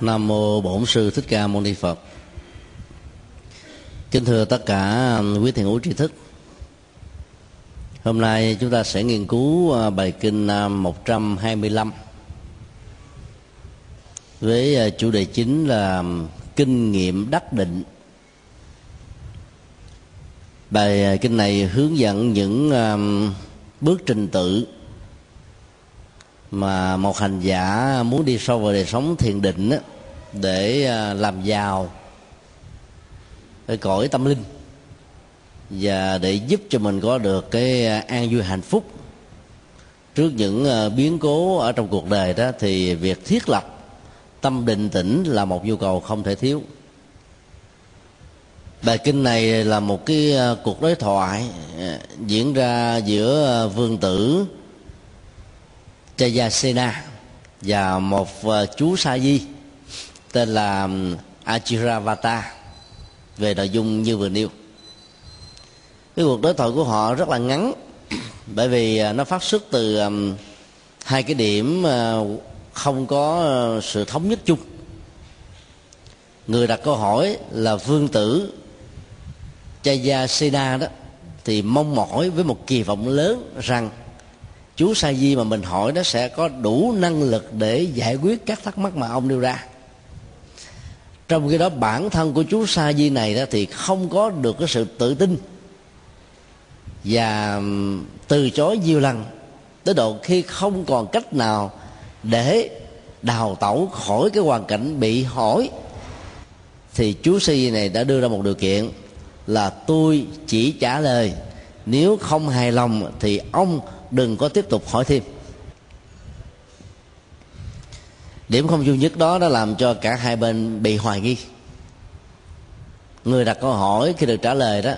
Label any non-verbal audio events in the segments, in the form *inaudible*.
Nam mô Bổn sư Thích Ca Mâu Ni Phật. Kính thưa tất cả um, quý thiền hữu tri thức. Hôm nay chúng ta sẽ nghiên cứu à, bài kinh à, 125 với à, chủ đề chính là um, kinh nghiệm đắc định. Bài kinh này hướng dẫn những bước trình tự mà một hành giả muốn đi sâu vào đời sống thiền định á, để à, làm giàu cái cõi tâm linh và để giúp cho mình có được cái à, an vui hạnh phúc. Trước những à, biến cố ở trong cuộc đời đó thì việc thiết lập tâm định tĩnh là một nhu cầu không thể thiếu. Bài kinh này là một cái cuộc đối thoại diễn ra giữa vương tử Jayasena và một ờ, chú sa di, tên là Achiravata về nội dung như vừa nêu. Cái cuộc đối thoại của họ rất là ngắn, *clears throat* bởi vì ờ, nó phát xuất từ hai cái điểm ờ, không có sự thống nhất chung. Người đặt câu hỏi là vương tử Jayasena đó, thì mong mỏi với một kỳ vọng lớn rằng chú sa di mà mình hỏi nó sẽ có đủ năng lực để giải quyết các thắc mắc mà ông nêu ra. Trong khi đó, bản thân của chú sa di này đó thì không có được cái sự tự tin và từ chối nhiều lần, tới độ khi không còn cách nào để đào tẩu khỏi cái hoàn cảnh bị hỏi, thì chú sa di này đã đưa ra một điều kiện là tôi chỉ trả lời, nếu không hài lòng thì ông đừng có tiếp tục hỏi thêm. Điểm không duy nhất đó đã làm cho cả hai bên bị hoài nghi. Người đặt câu hỏi khi được trả lời đó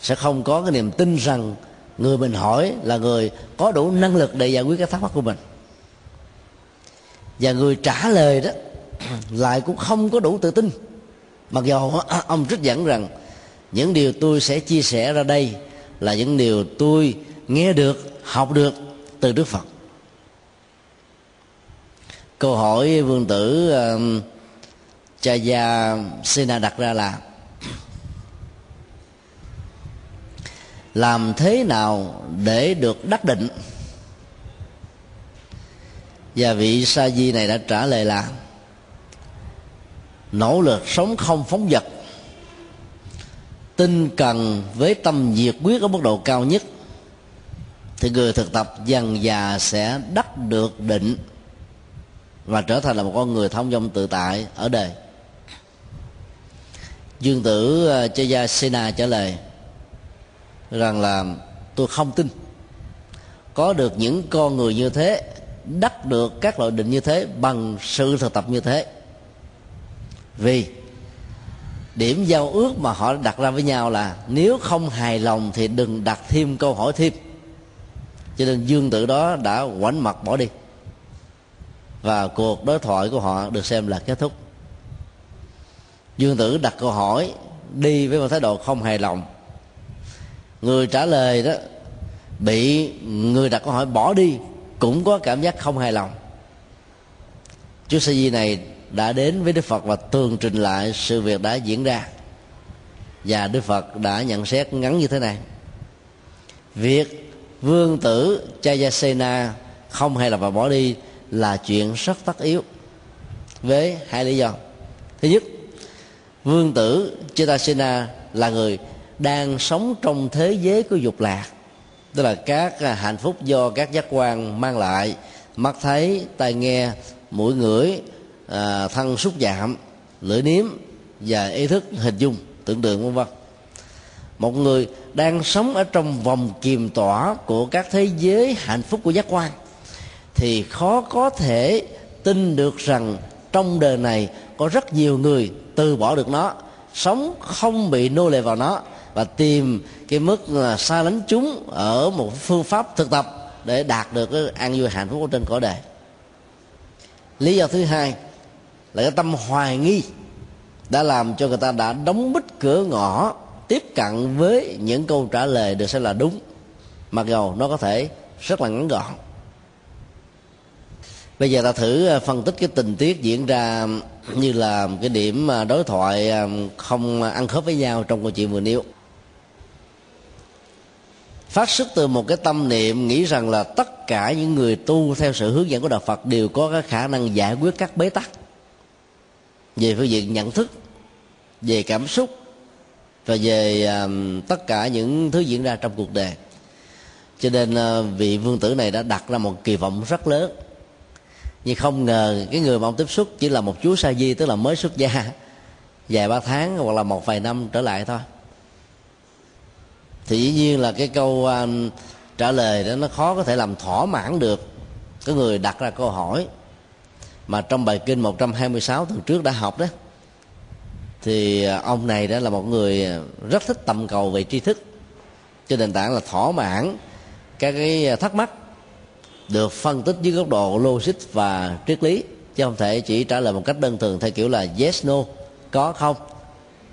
sẽ không có cái niềm tin rằng người mình hỏi là người có đủ năng lực để giải quyết các thắc mắc của mình. Và người trả lời đó *clears throat* lại cũng không có đủ tự tin. Mặc dù à, ông trích dẫn rằng những điều tôi sẽ chia sẻ ra đây là những điều tôi nghe được học được từ đức phật. Câu hỏi vương tử um, uh, Chaya Sena đặt ra là làm thế nào để được đắc định? Và vị sa di này đã trả lời là nỗ lực sống không phóng vật tinh cần với tâm nhiệt quyết ở mức độ cao nhất thì người thực tập dần già sẽ đắc được định và trở thành là một con người thông dong tự tại ở đời. Dương tử ờ, Chaya Sena trả lời rằng là tôi không tin có được những con người như thế đắc được các loại định như thế bằng sự thực tập như thế. Vì điểm giao ước mà họ đặt ra với nhau là nếu không hài lòng thì đừng đặt thêm câu hỏi thêm cho nên dương tự đó đã quảnh mặt bỏ đi. Và cuộc đối thoại của họ được xem là kết thúc. Dương tử đặt câu hỏi, đi với một thái độ không hài lòng. Người trả lời đó, bị người đặt câu hỏi bỏ đi cũng có cảm giác không hài lòng. Chú sa di này đã đến với đức phật và tường trình lại sự việc đã diễn ra. Và đức phật đã nhận xét ngắn như thế này. Việc vương tử Chayasena không hay là và bỏ đi là chuyện rất tất yếu. Với hai lý do. Thứ nhất, vương tử Chayasena là người đang sống trong thế giới của dục lạc, tức là các à, hạnh phúc do các giác quan mang lại. Mắt thấy, tai nghe, mũi ngửi à, thân xúc chạm lưỡi nếm và ý thức hình dung, tưởng tượng, vân vân một người đang sống ở trong vòng kiềm tỏa của các thế giới hạnh phúc của giác quan, thì khó có thể tin được rằng trong đời này có rất nhiều người từ bỏ được nó, sống không bị nô lệ vào nó và tìm cái mức à, xa lánh chúng ở một phương pháp thực tập để đạt được cái an vui hạnh phúc ở trên cõi đời. Lý do thứ hai là cái tâm hoài nghi đã làm cho người ta đã đóng bít cửa ngõ tiếp cận với những câu trả lời được xem là đúng, mặc dầu nó có thể rất là ngắn gọn. Bây giờ ta thử à, phân tích cái tình tiết diễn ra như là cái điểm à, đối thoại không ăn khớp với nhau trong câu chuyện vừa nêu. Phát xuất từ một cái tâm niệm nghĩ rằng là tất cả những người tu theo sự hướng dẫn của đạo Phật đều có cái khả năng giải quyết các bế tắc về phương diện nhận thức, về cảm xúc và về à, tất cả những thứ diễn ra trong cuộc đời. Cho nên uh, vị vương tử này đã đặt ra một kỳ vọng rất lớn. Nhưng không ngờ cái người mà ông tiếp xúc chỉ là một chú sa di tức là mới xuất gia vài ba tháng hoặc là một vài năm trở lại thôi. Thì dĩ nhiên là cái câu uh, trả lời đó nó khó có thể làm thỏa mãn được cái người đặt ra câu hỏi. Mà trong bài kinh 126 tuần trước đã học đó thì à, ông này đó là một người à, rất thích tầm cầu về tri thức. Trên nền tảng là thỏa mãn các cái à, thắc mắc, được phân tích dưới góc độ logic và triết lý. Chứ không thể chỉ trả lời một cách đơn thuần theo kiểu là yes, no, có không.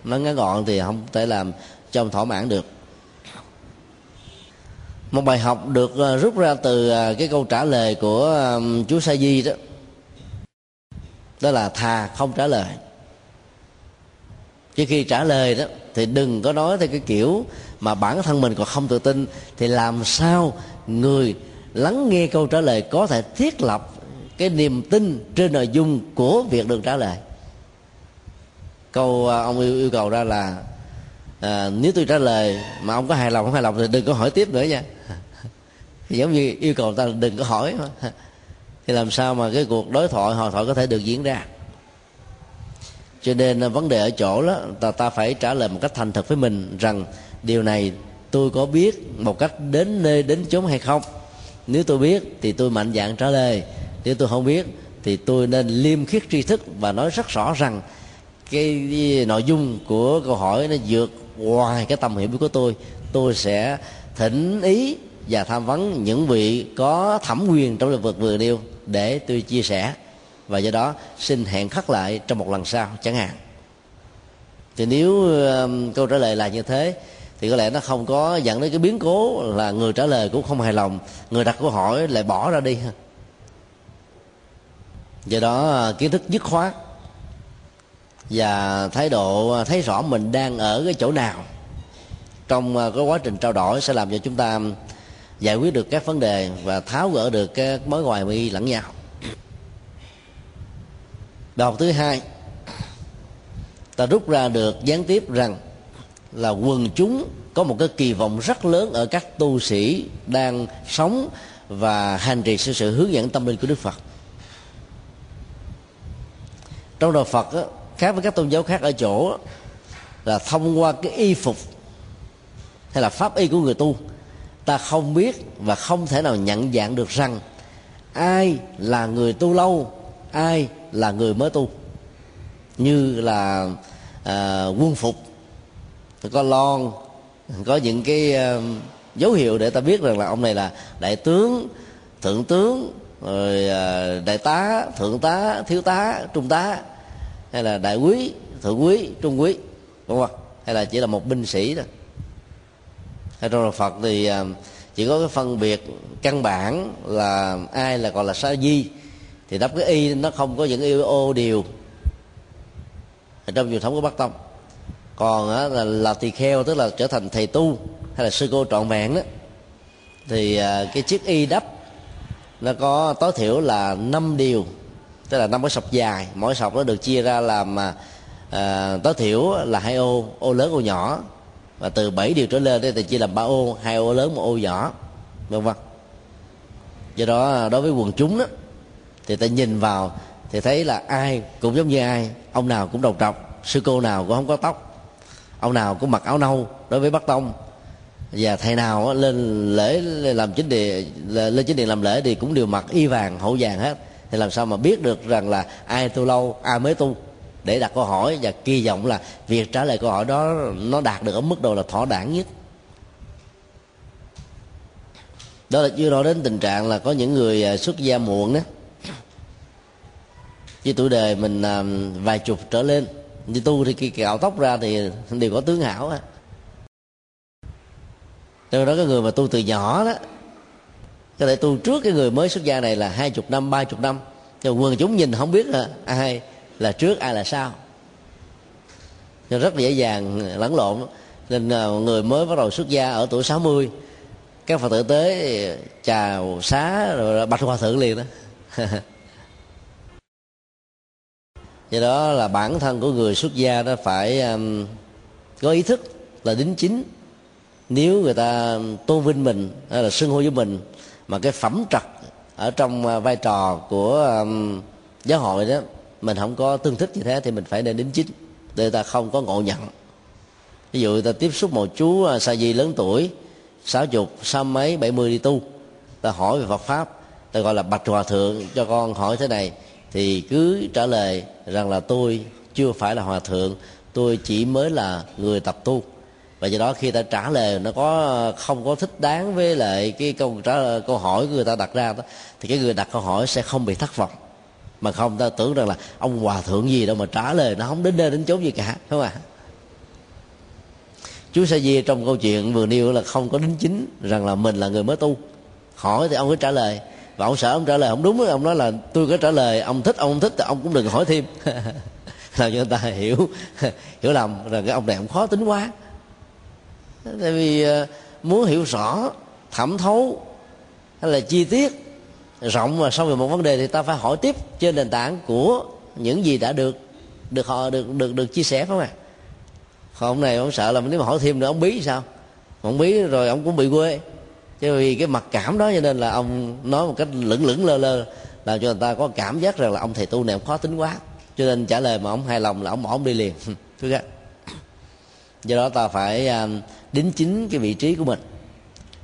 Nó ngắn gọn thì không thể làm cho ông thỏa mãn được. Một bài học được rút ra từ cái câu trả lời của chú sa di đó. Đó là thà không trả lời chứ khi trả lời đó thì đừng có nói theo cái kiểu mà bản thân mình còn không tự tin thì làm sao người lắng nghe câu trả lời có thể thiết lập cái niềm tin trên nội dung của việc được trả lời? Câu à, ông yêu, yêu cầu ra là à, nếu tôi trả lời mà ông có hài lòng không hài lòng thì đừng có hỏi tiếp nữa nha. *laughs* Giống như yêu cầu ta đừng có hỏi mà. *laughs* Thì làm sao mà cái cuộc đối thoại hội thoại có thể được diễn ra? Cho nên à, vấn đề ở chỗ đó, ta ta phải trả lời một cách thành thật với mình rằng điều này tôi có biết một cách đến nơi đến chốn hay không. Nếu tôi biết thì tôi mạnh dạn trả lời. Nếu tôi không biết thì tôi nên liêm khiết tri thức và nói rất rõ rằng cái nội dung của câu hỏi nó vượt ngoài cái tầm hiểu biết của tôi. Tôi sẽ thỉnh ý và tham vấn những vị có thẩm quyền trong lĩnh vực vừa nêu để tôi chia sẻ và do đó, xin hẹn khắc lại trong một lần sau, chẳng hạn. Thì nếu câu trả lời là như thế, thì có lẽ nó không có dẫn đến cái biến cố là người trả lời cũng không hài lòng, người đặt câu hỏi lại bỏ ra đi. Do đó ờ, kiến thức dứt khoát và thái độ ờ, thấy rõ mình đang ở cái chỗ nào trong ờ, cái quá trình trao đổi sẽ làm cho chúng ta giải quyết được các vấn đề và tháo gỡ được các mối hoài mi lẫn nhau bài học thứ hai ta rút ra được gián tiếp rằng là quần chúng có một cái kỳ vọng rất lớn ở các tu sĩ đang sống và hành trì sự, sự hướng dẫn tâm linh của Đức Phật. Trong đạo Phật á, khác với các tôn giáo khác ở chỗ là thông qua cái y phục hay là pháp y của người tu ta không biết và không thể nào nhận dạng được rằng ai là người tu lâu ai là người mới tu. Như là à, quân phục có lon có những cái à, dấu hiệu để ta biết rằng là ông này là đại tướng thượng tướng rồi à, đại tá thượng tá thiếu tá trung tá hay là đại quý thượng quý trung quý đúng không? Hay là chỉ là một binh sĩ thôi. Hay trong đạo phật thì à, chỉ có cái phân biệt căn bản là ai là còn là sa di thì đắp cái y nó không có những y ô điều. Trong truyền thống của bắc tông. Còn á, là, là tỳ kheo tức là trở thành thầy tu hay là sư cô trọn vẹn đó thì à, cái chiếc y đắp nó có tối thiểu là năm điều tức là năm cái sọc dài. Mỗi sọc nó được chia ra làm à, à tối thiểu là hai ô ô lớn ô nhỏ. Và từ 7 điều trở lên thì chia làm ba ô hai ô lớn một ô nhỏ vân vân. Do đó đối với quần chúng đó thì ta nhìn vào, thì thấy là ai cũng giống như ai. Ông nào cũng đầu trọc, sư cô nào cũng không có tóc. Ông nào cũng mặc áo nâu đối với bắc tông. Và thầy nào lên lễ, làm chính địa lên chính điện làm lễ thì cũng đều mặc y vàng, hậu vàng hết. Thì làm sao mà biết được rằng là ai tu lâu, ai mới tu? Để đặt câu hỏi và kỳ vọng là việc trả lời câu hỏi đó nó đạt được ở mức độ là thỏa đáng nhất. Đó là chưa nói đến tình trạng là có những người à, xuất gia muộn đó với tuổi đời mình à, vài chục trở lên. Như tu thì khi cạo tóc ra thì đều có tướng hảo á. Trong đó cái người mà tu từ nhỏ đó, có thể tu trước cái người mới xuất gia này là hai chục năm, ba chục năm. Nhưng quần chúng nhìn không biết là ai là trước, ai là sau. Cho rất dễ dàng lẫn lộn. Nên à, người mới bắt đầu xuất gia ở tuổi 60 các phật tử tới chào xá rồi bạch hòa thượng liền đó. *laughs* do đó là bản thân của người xuất gia đó phải um, có ý thức là đính chính. Nếu người ta um, tôn vinh mình hay là xưng hô với mình mà cái phẩm trật ở trong uh, vai trò của um, giáo hội đó mình không có tương thích như thế thì mình phải nên đính chính để ta không có ngộ nhận. Ví dụ ta tiếp xúc một chú uh, sa di lớn tuổi sáu chục sáu mấy bảy mươi đi tu ta hỏi về phật pháp ta gọi là bạch hòa thượng cho con hỏi thế này thì cứ trả lời rằng là tôi chưa phải là hòa thượng tôi chỉ mới là người tập tu. Và do đó khi ta trả lời nó có không có thích đáng với lại cái câu trả lời, câu hỏi của người ta đặt ra đó thì cái người đặt câu hỏi sẽ không bị thất vọng. Mà không ta tưởng rằng là ông hòa thượng gì đâu mà trả lời nó không đến nơi đến chốn gì cả đúng không ạ? Chú sa di trong câu chuyện vừa nêu là không có đính chính rằng là mình là người mới tu. Hỏi thì ông cứ trả lời và ông sợ ông trả lời không đúng ông nói là tôi có trả lời, ông thích, ông không thích thì ông cũng đừng hỏi thêm. *laughs* Làm cho người ta hiểu *laughs* hiểu lầm rằng cái ông này ông khó tính quá. Tại vì ờ, muốn hiểu rõ, thẩm thấu, hay là chi tiết rộng và sâu về một vấn đề thì ta phải hỏi tiếp trên nền tảng của những gì đã được được họ, được được được chia sẻ phải không ạ? Còn ông này ông sợ là nếu mà hỏi thêm nữa ông bí sao? Ông bí rồi ông cũng bị quê chứ vì cái mặc cảm đó cho nên là ông nói một cách lửng lửng lơ lơ, làm cho người ta có cảm giác rằng là ông thầy tu này ông khó tính quá. Cho nên trả lời mà ông hài lòng là ông bỏ ông đi liền. *laughs* Thứ khác do đó ta phải à, đính chính cái vị trí của mình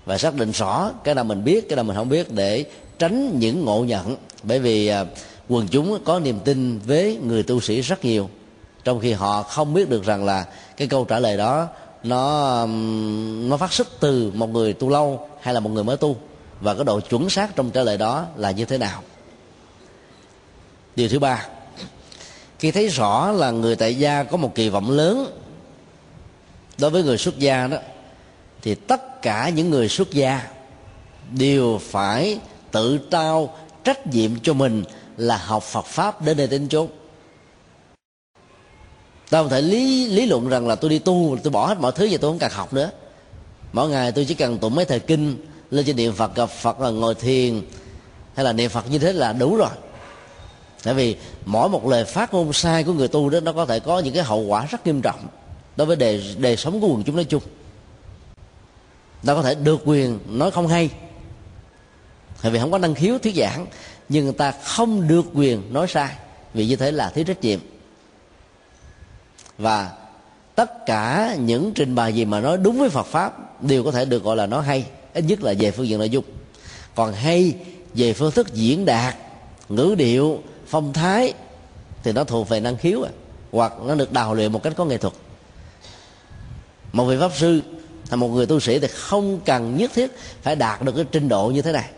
và xác định rõ cái nào mình biết, cái nào mình không biết để tránh những ngộ nhận. Bởi vì à, quần chúng có niềm tin với người tu sĩ rất nhiều. Trong khi họ không biết được rằng là cái câu trả lời đó nó nó phát xuất từ một người tu lâu hay là một người mới tu. Và cái độ chuẩn xác trong trả lời đó là như thế nào? Điều thứ ba, khi thấy rõ là người tại gia có một kỳ vọng lớn đối với người xuất gia đó, thì tất cả những người xuất gia đều phải tự trao trách nhiệm cho mình là học Phật pháp đến nơi đến chốn ta không thể lý lý luận rằng là tôi đi tu, tôi bỏ hết mọi thứ và tôi không cần học nữa. Mỗi ngày tôi chỉ cần tụng mấy thời kinh, lên trên điện phật, gặp phật là ngồi thiền. Hay là niệm phật như thế là đủ rồi. Tại vì mỗi một lời phát ngôn sai của người tu đó, nó có thể có những cái hậu quả rất nghiêm trọng đối với đề đề sống của quần chúng nói chung. Ta có thể được quyền nói không hay. Tại vì không có năng khiếu, thuyết giảng, nhưng người ta không được quyền nói sai. Vì như thế là thiếu trách nhiệm và tất cả những trình bày gì mà nói đúng với Phật pháp đều có thể được gọi là nói hay, ít nhất là về phương diện nội dung. Còn hay về phương thức diễn đạt, ngữ điệu, phong thái thì nó thuộc về năng khiếu à hoặc nó được đào luyện một cách có nghệ thuật. Một vị pháp sư hay một người tu sĩ thì không cần nhất thiết phải đạt được cái trình độ như thế này.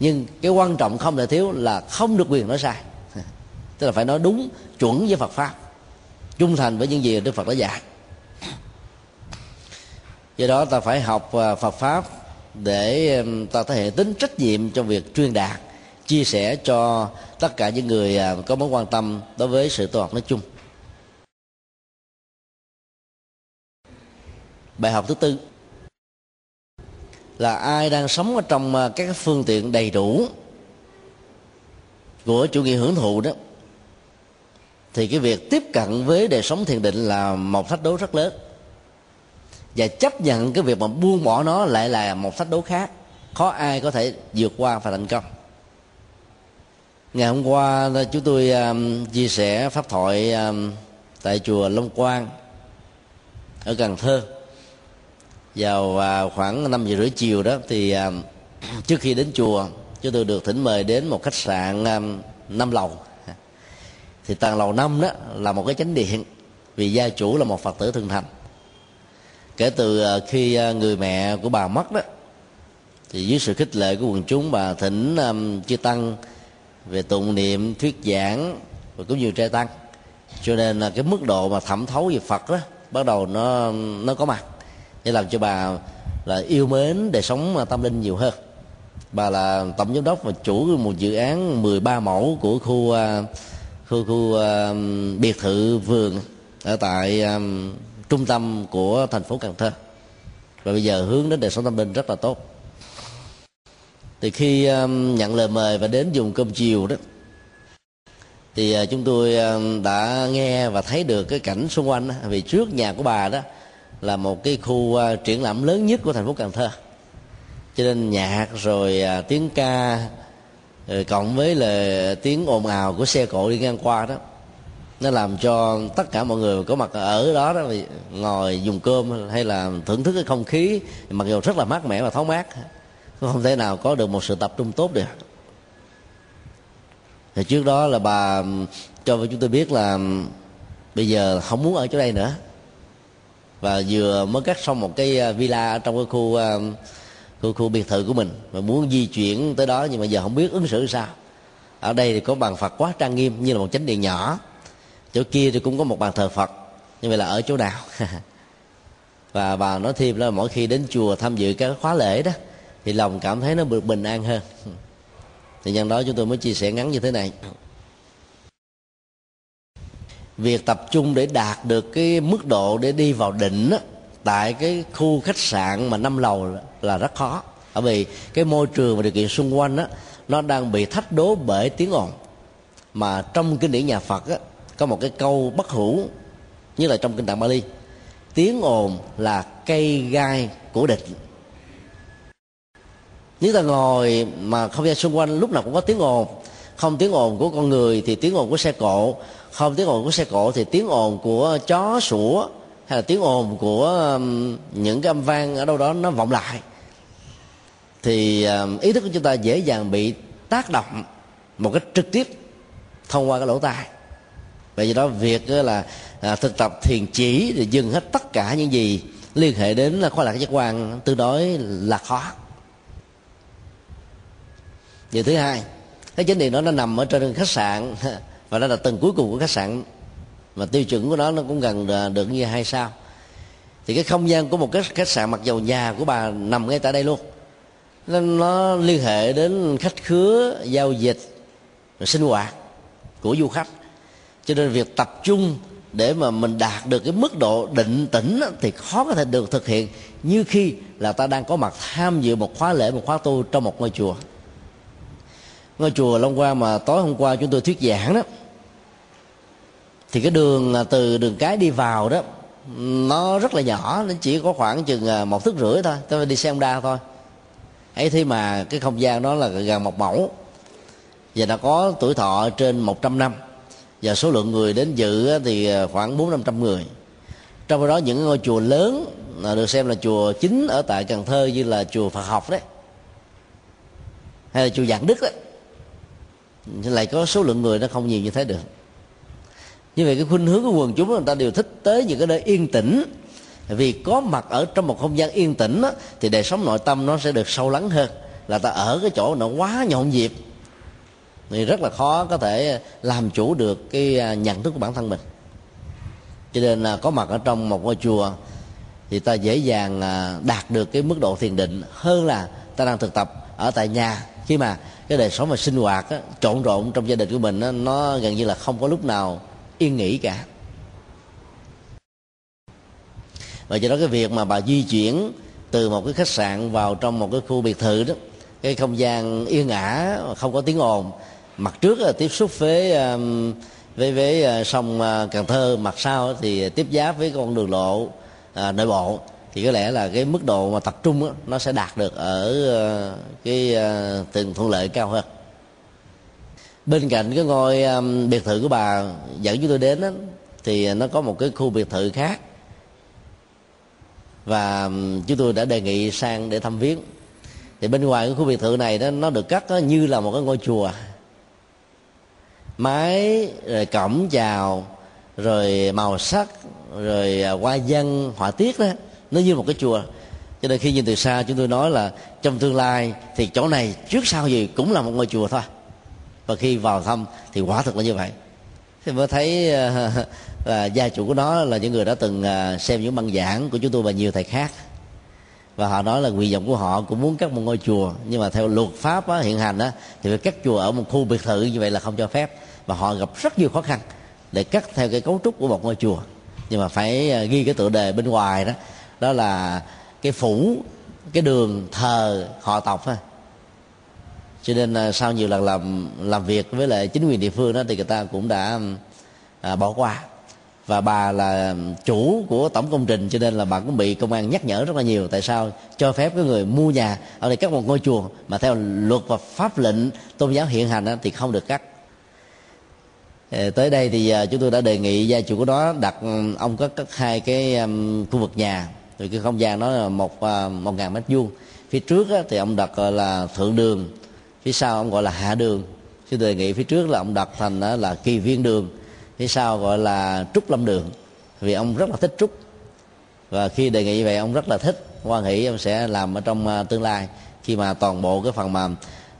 Nhưng cái quan trọng không thể thiếu là không được quyền nói sai. *laughs* Tức là phải nói đúng, chuẩn với Phật pháp trung thành với những gì Đức Phật đã dạy. Do đó ta phải học à, Phật pháp để ta thể hiện tính trách nhiệm trong việc truyền đạt, chia sẻ cho tất cả những người à, có mối quan tâm đối với sự tu học nói chung. Bài học thứ tư là ai đang sống ở trong à, các phương tiện đầy đủ của chủ nghĩa hưởng thụ đó thì cái việc tiếp cận với đời sống thiền định là một thách đố rất lớn. Và chấp nhận cái việc mà buông bỏ nó lại là một thách đố khác. Khó ai có thể vượt qua và thành công. Ngày hôm qua ờ, chúng tôi um, chia sẻ pháp thoại um, tại chùa Long Quang ở Cần Thơ. Vào uh, khoảng năm giờ rưỡi chiều đó thì um, trước khi đến chùa chúng tôi được thỉnh mời đến một khách sạn um, năm lầu thì tầng lầu năm đó là một cái chánh điện vì gia chủ là một phật tử thường thành. Kể từ ờ, khi ờ, người mẹ của bà mất đó thì dưới sự khích lệ của quần chúng bà thỉnh um, chư tăng về tụng niệm thuyết giảng và cũng như trai tăng. Cho nên là cái mức độ mà thẩm thấu về phật đó bắt đầu nó nó có mặt. Để làm cho bà là yêu mến đời sống tâm linh nhiều hơn. Bà là tổng giám đốc và chủ một dự án 13 mẫu của khu uh, khu khu uh, biệt thự vườn ở tại um, trung tâm của thành phố Cần Thơ. Và bây giờ hướng đến đời sống tâm linh rất là tốt. Thì khi um, nhận lời mời và đến dùng cơm chiều đó thì uh, chúng tôi um, đã nghe và thấy được cái cảnh xung quanh đó. vì trước nhà của bà đó là một cái khu uh, triển lãm lớn nhất của thành phố Cần Thơ. Cho nên nhạc rồi uh, tiếng ca rồi cộng với là tiếng ồn ào của xe cộ đi ngang qua đó, nó làm cho tất cả mọi người có mặt ở đó đó ngồi dùng cơm hay là thưởng thức cái không khí, mặc dù rất là mát mẻ và thoáng mát, không thể nào có được một sự tập trung tốt được. Thì trước đó là bà, cho chúng tôi biết là bây giờ không muốn ở chỗ đây nữa. Và vừa mới cắt xong một cái à, villa trong cái khu à, khu, khu biệt thự của mình. Và muốn di chuyển tới đó nhưng mà giờ không biết ứng xử sao. Ở đây thì có bàn phật quá trang nghiêm như là một chánh điện nhỏ. Chỗ kia thì cũng có một bàn thờ phật. Như vậy là ở chỗ nào? *laughs* Và bà nói thêm là mỗi khi đến chùa tham dự các khóa lễ đó thì lòng cảm thấy nó được bình an hơn. Thì nhân đó chúng tôi mới chia sẻ ngắn như thế này. Việc tập trung để đạt được cái mức độ để đi vào định á, tại cái khu khách sạn mà năm lầu là rất khó. Bởi vì cái môi trường và điều kiện xung quanh đó, nó đang bị thách đố bởi tiếng ồn. Mà trong kinh điển nhà Phật á, có một cái câu bất hủ như là trong kinh tạng Bali tiếng ồn là cây gai của địch. Nếu ta ngồi mà không gian xung quanh lúc nào cũng có tiếng ồn không tiếng ồn của con người thì tiếng ồn của xe cộ không tiếng ồn của xe cộ thì tiếng ồn của chó sủa hay là tiếng ồn của um, những cái âm vang ở đâu đó nó vọng lại. Thì um, ý thức của chúng ta dễ dàng bị tác động một cách trực tiếp thông qua cái lỗ tai. Vậy do đó, việc uh, là à, thực tập thiền chỉ thì dừng hết tất cả những gì liên hệ đến là khoa lạc giác quan, tương đối là khó. Điều thứ hai, cái chánh niệm đó nó nằm ở trên khách sạn, *laughs* và nó là tầng cuối cùng của khách sạn mà tiêu chuẩn của nó nó cũng gần à, được như hai sao. Thì cái không gian của một cái khách sạn mặc dầu nhà của bà nằm ngay tại đây luôn. Nên nó liên hệ đến khách khứa, giao dịch sinh hoạt của du khách. Cho nên việc tập trung để mà mình đạt được cái mức độ định tĩnh thì khó có thể được thực hiện như khi là ta đang có mặt tham dự một khóa lễ, một khóa tu trong một ngôi chùa. Ngôi chùa Long Quang mà tối hôm qua chúng tôi thuyết giảng đó thì cái đường à, từ đường cái đi vào đó, nó rất là nhỏ, nó chỉ có khoảng chừng à, một thước rưỡi thôi, tôi đi xe đa thôi. Ấy thế mà cái không gian đó là gần một mẫu, và nó có tuổi thọ trên 100 năm. Và số lượng người đến dự thì à, khoảng bốn năm trăm người. Trong đó những ngôi chùa lớn được xem là chùa chính ở tại Cần Thơ như là chùa Phật học đấy, hay là chùa Giảng Đức đấy, lại có số lượng người nó không nhiều như thế được như vậy cái khuynh hướng của quần chúng người ta đều thích tới những cái nơi yên tĩnh. Vì có mặt ở trong một không gian yên tĩnh đó, thì đời sống nội tâm nó sẽ được sâu lắng hơn. Là ta ở cái chỗ nó quá nhộn nhịp. Thì rất là khó có thể làm chủ được cái à, nhận thức của bản thân mình. Cho nên là có mặt ở trong một ngôi chùa thì ta dễ dàng à, đạt được cái mức độ thiền định hơn là ta đang thực tập ở tại nhà. Khi mà cái đời sống và sinh hoạt á, trộn rộn trong gia đình của mình á, nó gần như là không có lúc nào yên nghỉ cả. Và do đó cái việc mà bà di chuyển từ một cái khách sạn vào trong một cái khu biệt thự đó cái không gian yên ả không có tiếng ồn mặt trước là tiếp xúc với um, với với à, sông à, Cần Thơ mặt sau thì tiếp giáp với con đường lộ à, nội bộ thì có lẽ là cái mức độ mà tập trung đó, nó sẽ đạt được ở à, cái từng thuận lợi cao hơn bên cạnh cái ngôi um, biệt thự của bà dẫn chúng tôi đến đó, thì nó có một cái khu biệt thự khác. Và um, chúng tôi đã đề nghị sang để thăm viếng. Thì bên ngoài cái khu biệt thự này đó nó được cắt đó, như là một cái ngôi chùa. Mái rồi cổng chào rồi màu sắc rồi à, hoa văn họa tiết đó nó như một cái chùa. Cho nên khi nhìn từ xa chúng tôi nói là trong tương lai thì chỗ này trước sau gì cũng là một ngôi chùa thôi và khi vào thăm thì quả thực là như vậy. Thì mới thấy là *laughs* gia chủ của nó là những người đã từng à, xem những băng giảng của chúng tôi và nhiều thầy khác. Và họ nói là nguyện vọng của họ cũng muốn cắt một ngôi chùa nhưng mà theo luật pháp á, hiện hành á, thì phải cắt chùa ở một khu biệt thự như vậy là không cho phép. Và họ gặp rất nhiều khó khăn để cắt theo cái cấu trúc của một ngôi chùa. Nhưng mà phải à, ghi cái tựa đề bên ngoài đó. Đó là cái phủ cái đường thờ họ tộc thôi cho nên là sau nhiều lần làm làm việc với lại chính quyền địa phương đó thì người ta cũng đã à, bỏ qua. Và bà là chủ của tổng công trình cho nên là bà cũng bị công an nhắc nhở rất là nhiều. Tại sao? Cho phép cái người mua nhà ở đây cắt một ngôi chùa mà theo luật và pháp lệnh tôn giáo hiện hành thì không được cắt. Ờ, tới đây thì à, chúng tôi đã đề nghị gia chủ của đó đặt ừ, ông có cất hai cái khu vực nhà. Rồi cái không gian đó là một à, một ngàn mét vuông. Phía trước thì ông đặt là thượng đường phía sau ông gọi là hạ đường. Tôi đề nghị phía trước là ông đặt thành là kỳ viên đường. Phía sau gọi là trúc lâm đường. Vì ông rất là thích trúc. Và khi đề nghị vậy ông rất là thích. Quan hệ ông sẽ làm ở trong à, tương lai. Khi mà toàn bộ cái phần mà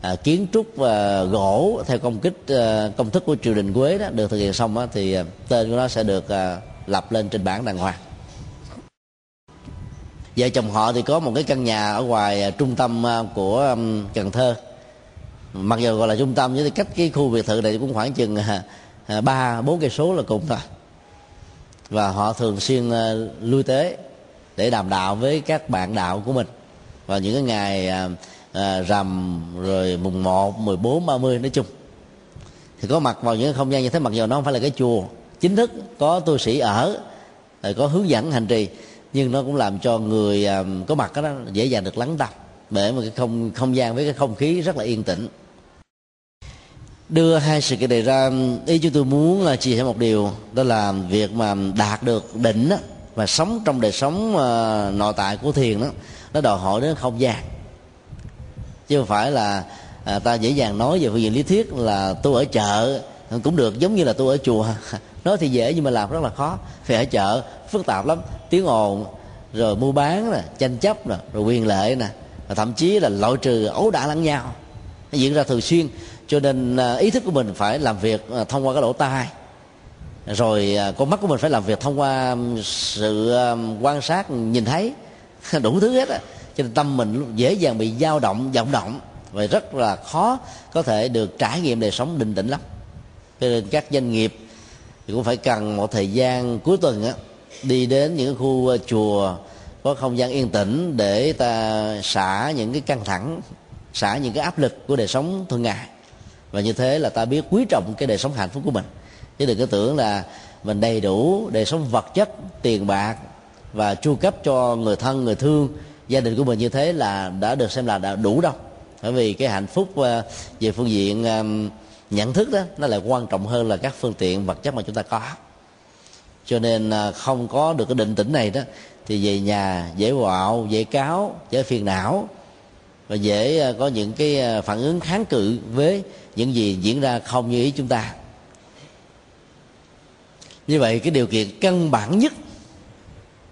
à, kiến trúc và gỗ theo công kích à, công thức của triều đình quế đó được thực hiện xong đó, thì à, tên của nó sẽ được à, lập lên trên bản đàng hoàng. Vợ chồng họ thì có một cái căn nhà ở ngoài à, trung tâm à, của à, cần thơ mặc dù gọi là trung tâm nhưng cách cái khu biệt thự này cũng khoảng chừng à, à, ba bốn cây số là cùng thôi. Và họ thường xuyên à, lui tế để đàm đạo với các bạn đạo của mình. Vào những cái ngày à, rằm rồi mùng 1, 14, 30 nói chung. Thì có mặt vào những không gian như thế mặc dù nó không phải là cái chùa chính thức có tu sĩ ở rồi có hướng dẫn hành trì nhưng nó cũng làm cho người à, có mặt đó dễ dàng được lắng tâm để một cái không không gian với cái không khí rất là yên tĩnh đưa hai sự kiện này ra ý chúng tôi muốn là chia sẻ một điều đó là việc mà đạt được đỉnh đó, và sống trong đời sống uh, nội tại của thiền đó nó đòi hỏi đến không gian. Chứ không phải là à, ta dễ dàng nói về phương diện lý thuyết là tôi ở chợ cũng được giống như là tôi ở chùa. *laughs* Nói thì dễ nhưng mà làm rất là khó phải ở chợ phức tạp lắm tiếng ồn rồi mua bán nè tranh chấp nè rồi quyền lợi nè và thậm chí là loại trừ ấu đả lẫn nhau. Nó diễn ra thường xuyên cho nên à, ý thức của mình phải làm việc à, thông qua cái lỗ tai. Rồi à, con mắt của mình phải làm việc thông qua sự quan sát, nhìn thấy. *laughs* Đủ thứ hết á. Cho nên tâm mình dễ dàng bị dao động, vọng động. Và rất là khó có thể được trải nghiệm đời sống định tĩnh lắm. Cho nên các doanh nghiệp thì cũng phải cần một thời gian cuối tuần á, đi đến những khu chùa, có không gian yên tĩnh để ta xả những cái căng thẳng, xả những cái áp lực của đời sống thường ngày và như thế là ta biết quý trọng cái đời sống hạnh phúc của mình. Chứ đừng có tưởng là mình đầy đủ đời sống vật chất, tiền bạc và chu cấp cho người thân, người thương, gia đình của mình như thế là đã được xem là đã đủ đâu. Bởi vì cái hạnh phúc ờ, về phương diện ờ, nhận thức đó, nó lại quan trọng hơn là các phương tiện vật chất mà chúng ta có. Cho nên ờ, không có được cái định tĩnh này đó, thì về nhà dễ quạo dễ cáo, dễ phiền não và dễ à, có những cái à, phản ứng kháng cự với những gì diễn ra không như ý chúng ta. Như vậy cái điều kiện căn bản nhất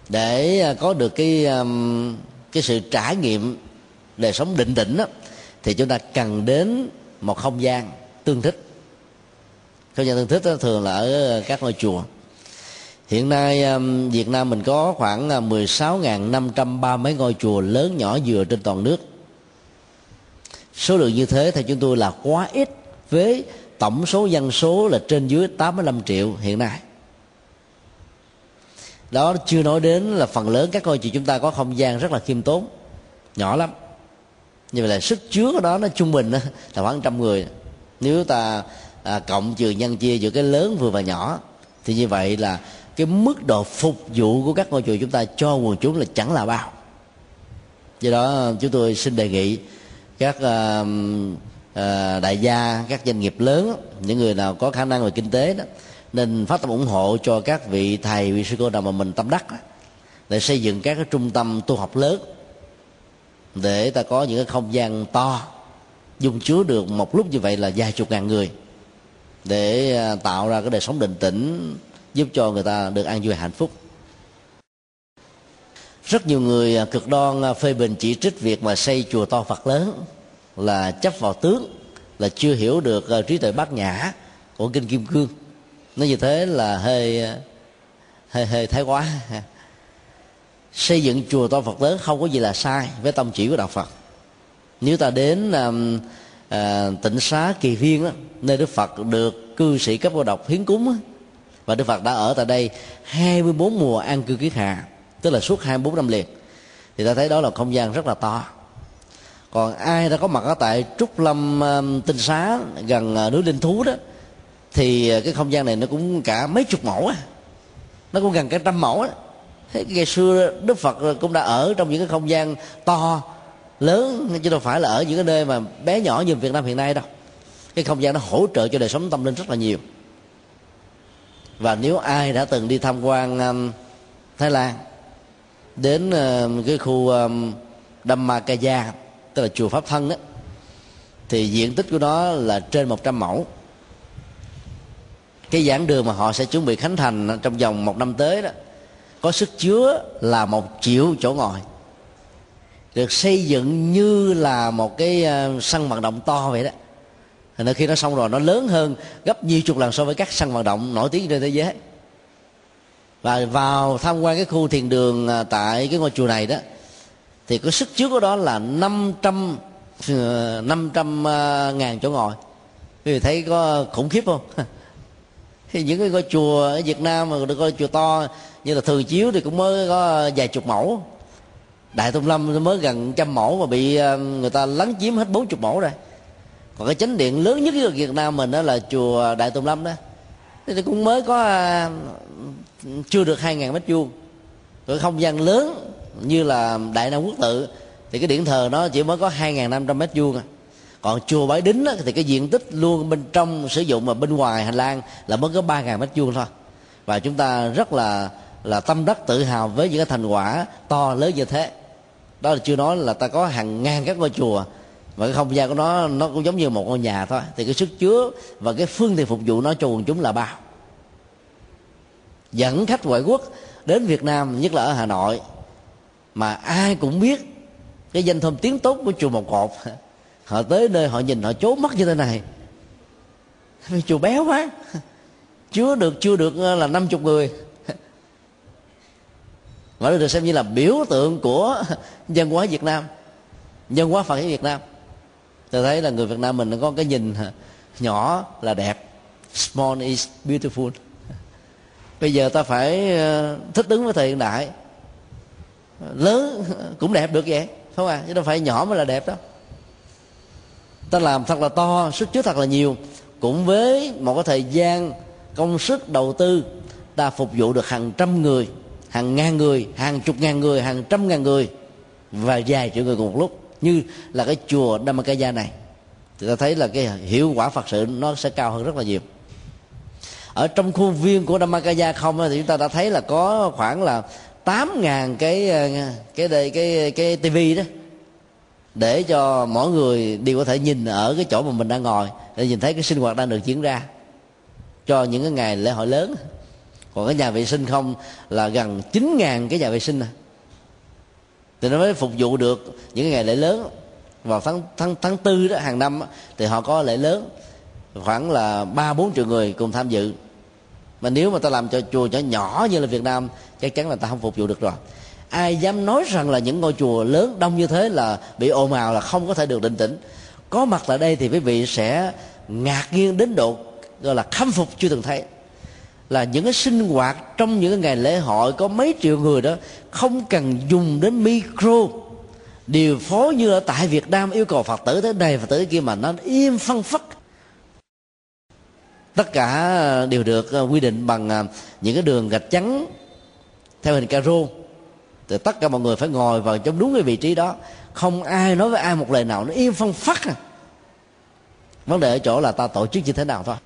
để à, có được cái cái sự trải nghiệm đời sống định tĩnh đó, thì chúng ta cần đến một không gian tương thích. Không gian tương thích đó thường là ở các ngôi chùa. Hiện nay Việt Nam mình có khoảng 16.530 mấy ngôi chùa lớn nhỏ vừa trên toàn nước số lượng như thế theo chúng tôi là quá ít. Với tổng số dân số là trên dưới 85 triệu hiện nay. Đó chưa nói đến là phần lớn các ngôi chùa chúng ta có không gian rất là khiêm tốn nhỏ lắm. Như vậy là sức chứa của đó nó trung bình là khoảng trăm người. Nếu ta à, cộng trừ nhân chia giữa cái lớn vừa và nhỏ thì như vậy là cái mức độ phục vụ của các ngôi chùa chúng ta cho quần chúng là chẳng là bao. Do đó chúng tôi xin đề nghị các uh, uh, đại gia các doanh nghiệp lớn những người nào có khả năng về kinh tế đó nên phát tâm ủng hộ cho các vị thầy vị sư cô nào mà mình tâm đắc đó, để xây dựng các cái trung tâm tu học lớn để ta có những cái không gian to dung chứa được một lúc như vậy là vài chục ngàn người để ờ, tạo ra cái đời sống định tĩnh giúp cho người ta được an vui hạnh phúc rất nhiều người à, cực đoan à, phê bình chỉ trích việc mà xây chùa to phật lớn là chấp vào tướng là chưa hiểu được à, trí tuệ bát nhã của kinh kim cương. Nói như thế là hơi hơi hơi thái quá. Xây dựng chùa to phật lớn không có gì là sai với tâm chỉ của đạo phật. Nếu ta đến um, uh, tịnh xá kỳ viên đó, nơi đức phật được cư sĩ cấp cô độc hiến cúng và Đức Phật đã ở tại đây 24 mùa an cư kiết hạ tức là suốt 24 năm liền. Thì ta thấy đó là không gian rất là to. Còn ai đã có mặt ở tại trúc lâm um, tinh xá, gần à, núi linh thú đó, thì à, cái không gian này nó cũng cả mấy chục mẫu á. Nó cũng gần cả trăm mẫu á. Thế ngày xưa đức phật cũng đã ở trong những cái không gian to, lớn, chứ đâu phải là ở những cái nơi mà bé nhỏ như việt nam hiện nay đâu. Cái không gian nó hỗ trợ cho đời sống tâm linh rất là nhiều. Và nếu ai đã từng đi tham quan um, thái lan đến ờ, cái khu um, Dhammakaya tức là chùa pháp thân đó thì diện tích của nó là trên 100 mẫu. Cái giảng đường mà họ sẽ chuẩn bị khánh thành trong vòng một năm tới đó có sức chứa là một triệu chỗ ngồi được xây dựng như là một cái ờ, sân vận động to vậy đó. Thành khi nó xong rồi nó lớn hơn gấp nhiều chục lần so với các sân vận động nổi tiếng trên thế giới và vào tham quan cái khu thiền đường à, tại cái ngôi chùa này đó, thì có sức chứa của đó là 500 500 ờ, ờ, ngàn chỗ ngồi. Quý vị thấy có khủng khiếp không? *laughs* Thì những cái ngôi chùa ở Việt Nam mà được coi chùa to như là thường chiếu thì cũng mới có vài chục mẫu. Đại tông lâm mới gần trăm mẫu mà bị ờ, người ta lấn chiếm hết bốn chục mẫu rồi. Còn cái chánh điện lớn nhất ở Việt Nam mình đó là chùa đại tông lâm đó thì cũng mới có à, chưa được hai ngàn mét vuông. Cái không gian lớn như là đại nam quốc tự thì cái điện thờ nó chỉ mới có hai ngàn năm trăm mét vuông à. Còn chùa bái đính á, thì cái diện tích luôn bên trong sử dụng mà bên ngoài hành lang là mới có ba ngàn mét vuông thôi. Và chúng ta rất là là tâm đắc tự hào với những cái thành quả to lớn như thế. Đó là chưa nói là ta có hàng ngàn các ngôi chùa và cái không gian của nó nó cũng giống như một ngôi nhà thôi. Thì cái sức chứa và cái phương tiện phục vụ nó cho quần chúng là bao. Dẫn khách ngoại quốc đến Việt Nam, nhất là ở Hà Nội, mà ai cũng biết cái danh thơm tiếng tốt của chùa một cột. Họ tới nơi họ nhìn, họ chố mắt như thế này. *laughs* Chùa béo quá. *laughs* Chứa được, chưa được ờ, là năm chục người. *laughs* Và được xem như là biểu tượng của dân hóa Việt Nam, dân hóa Phật giáo Việt Nam tôi thấy là người Việt Nam mình có cái nhìn nhỏ là đẹp, small is beautiful. Bây giờ ta phải ờ, thích ứng với thời hiện đại. Lớn cũng đẹp được vậy không à chứ đâu phải nhỏ mới là đẹp đó ta làm thật là to, sức chứa thật là nhiều. Cũng với một cái thời gian, công sức đầu tư, ta phục vụ được hàng trăm người, hàng ngàn người, hàng chục ngàn người, hàng trăm ngàn người và vài triệu người cùng một lúc như là cái chùa Dhammakaya này, thì ta thấy là cái hiệu quả Phật sự nó sẽ cao hơn rất là nhiều. Ở trong khuôn viên của Dhammakaya không thì chúng ta đã thấy là có khoảng là tám ngàn cái cái đây, cái cái tivi đó, để cho mỗi người đều có thể nhìn ở cái chỗ mà mình đang ngồi, để nhìn thấy cái sinh hoạt đang được diễn ra cho những cái ngày lễ hội lớn. Còn cái nhà vệ sinh không, là gần chín ngàn cái nhà vệ sinh này thì nó mới phục vụ được những ngày lễ lớn. Vào tháng tháng tháng tư đó, hàng năm thì họ có lễ lớn. Khoảng là ba, bốn triệu người cùng tham dự. Mà nếu mà ta làm cho chùa nhỏ nhỏ như là Việt Nam, chắc chắn là ta không phục vụ được rồi. Ai dám nói rằng là những ngôi chùa lớn đông như thế là bị ồn ào là không có thể được định tĩnh. Có mặt tại đây thì quý vị sẽ ngạc nhiên đến độ, gọi là khâm phục chưa từng thấy là những cái sinh hoạt trong những cái ngày lễ hội có mấy triệu người đó không cần dùng đến micro. Điều phối như ở tại Việt Nam yêu cầu Phật tử tới đây Phật tử tới kia mà nó im phân phất tất cả đều được ờ, quy định bằng ờ, những cái đường gạch trắng theo hình caro. Thì tất cả mọi người phải ngồi vào trong đúng cái vị trí đó. Không ai nói với ai một lời nào, nó im phân phát à. Vấn đề ở chỗ là ta tổ chức như thế nào thôi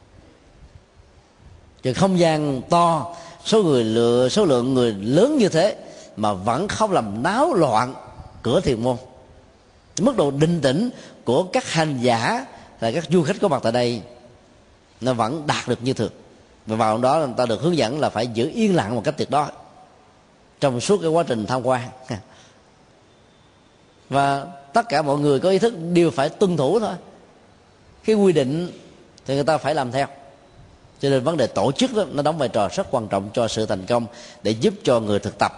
chứ không gian to, số người lựa, số lượng người lớn như thế mà vẫn không làm náo loạn cửa thiền môn. Mức độ định tĩnh của các hành giả là các du khách có mặt tại đây, nó vẫn đạt được như thường. Và vào đó, người ta được hướng dẫn là phải giữ yên lặng một cách tuyệt đối trong suốt cái quá trình tham quan. *laughs* Và tất cả mọi người có ý thức đều phải tuân thủ thôi. Cái quy định thì người ta phải làm theo cho nên vấn đề tổ chức đó, nó đóng vai trò rất quan trọng cho sự thành công để giúp cho người thực tập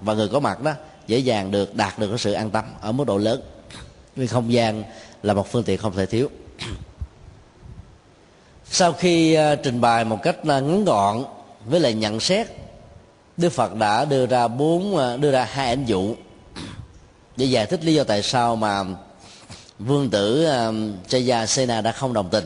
và người có mặt đó dễ dàng được đạt được cái sự an tâm ở mức độ lớn. Vì không gian là một phương tiện không thể thiếu. Sau khi à, trình bày một cách à, ngắn gọn với lại nhận xét, đức phật đã đưa ra bốn à, đưa ra hai ảnh dụ để giải thích lý do tại sao mà vương tử Chaya Sena đã không đồng tình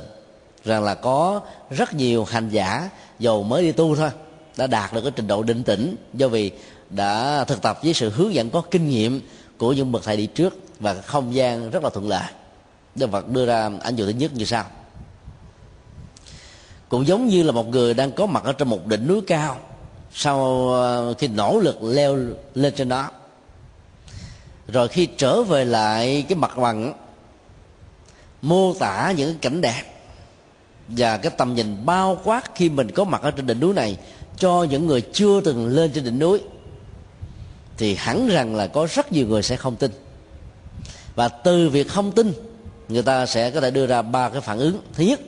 rằng là có rất nhiều hành giả dầu mới đi tu thôi, đã đạt được cái trình độ định tĩnh do vì đã thực tập với sự hướng dẫn có kinh nghiệm của những bậc thầy đi trước và không gian rất là thuận lợi. Đức Phật đưa ra ảnh dụ thứ nhất như sau. Cũng giống như là một người đang có mặt ở trên một đỉnh núi cao, sau ờ, khi nỗ lực leo lên trên đó, rồi khi trở về lại cái mặt bằng, mô tả những cảnh đẹp và cái tầm nhìn bao quát khi mình có mặt ở trên đỉnh núi này cho những người chưa từng lên trên đỉnh núi thì hẳn rằng là có rất nhiều người sẽ không tin. Và từ việc không tin người ta sẽ có thể đưa ra ba cái phản ứng. Thứ nhất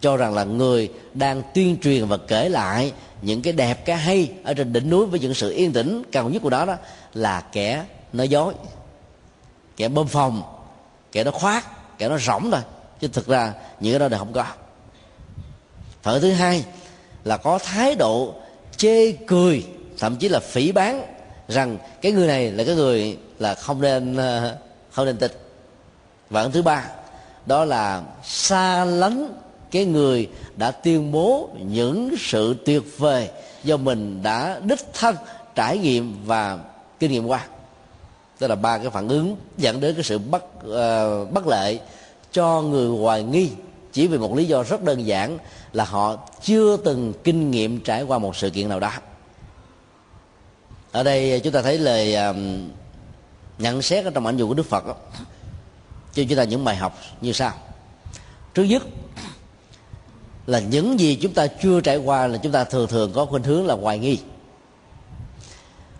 cho rằng là người đang tuyên truyền và kể lại những cái đẹp cái hay ở trên đỉnh núi với những sự yên tĩnh cao nhất của đó đó là kẻ nói dối kẻ bơm phòng kẻ nó khoác, kẻ nó rỗng thôi. Chứ thực ra những cái đó đều không có phở thứ hai là có thái độ chê cười thậm chí là phỉ bán rằng cái người này là cái người là không nên ờ, không nên tịch và thứ ba đó là xa lánh cái người đã tuyên bố những sự tuyệt vời do mình đã đích thân trải nghiệm và kinh nghiệm qua. Tức là ba cái phản ứng dẫn đến cái sự bất uh, bất lệ cho người hoài nghi chỉ vì một lý do rất đơn giản là họ chưa từng kinh nghiệm trải qua một sự kiện nào đó. Ở đây chúng ta thấy lời um, nhận xét ở trong ảnh dụ của đức phật đó, cho chúng ta những bài học như sau. Trước nhất là những gì chúng ta chưa trải qua là chúng ta thường thường có khuynh hướng là hoài nghi.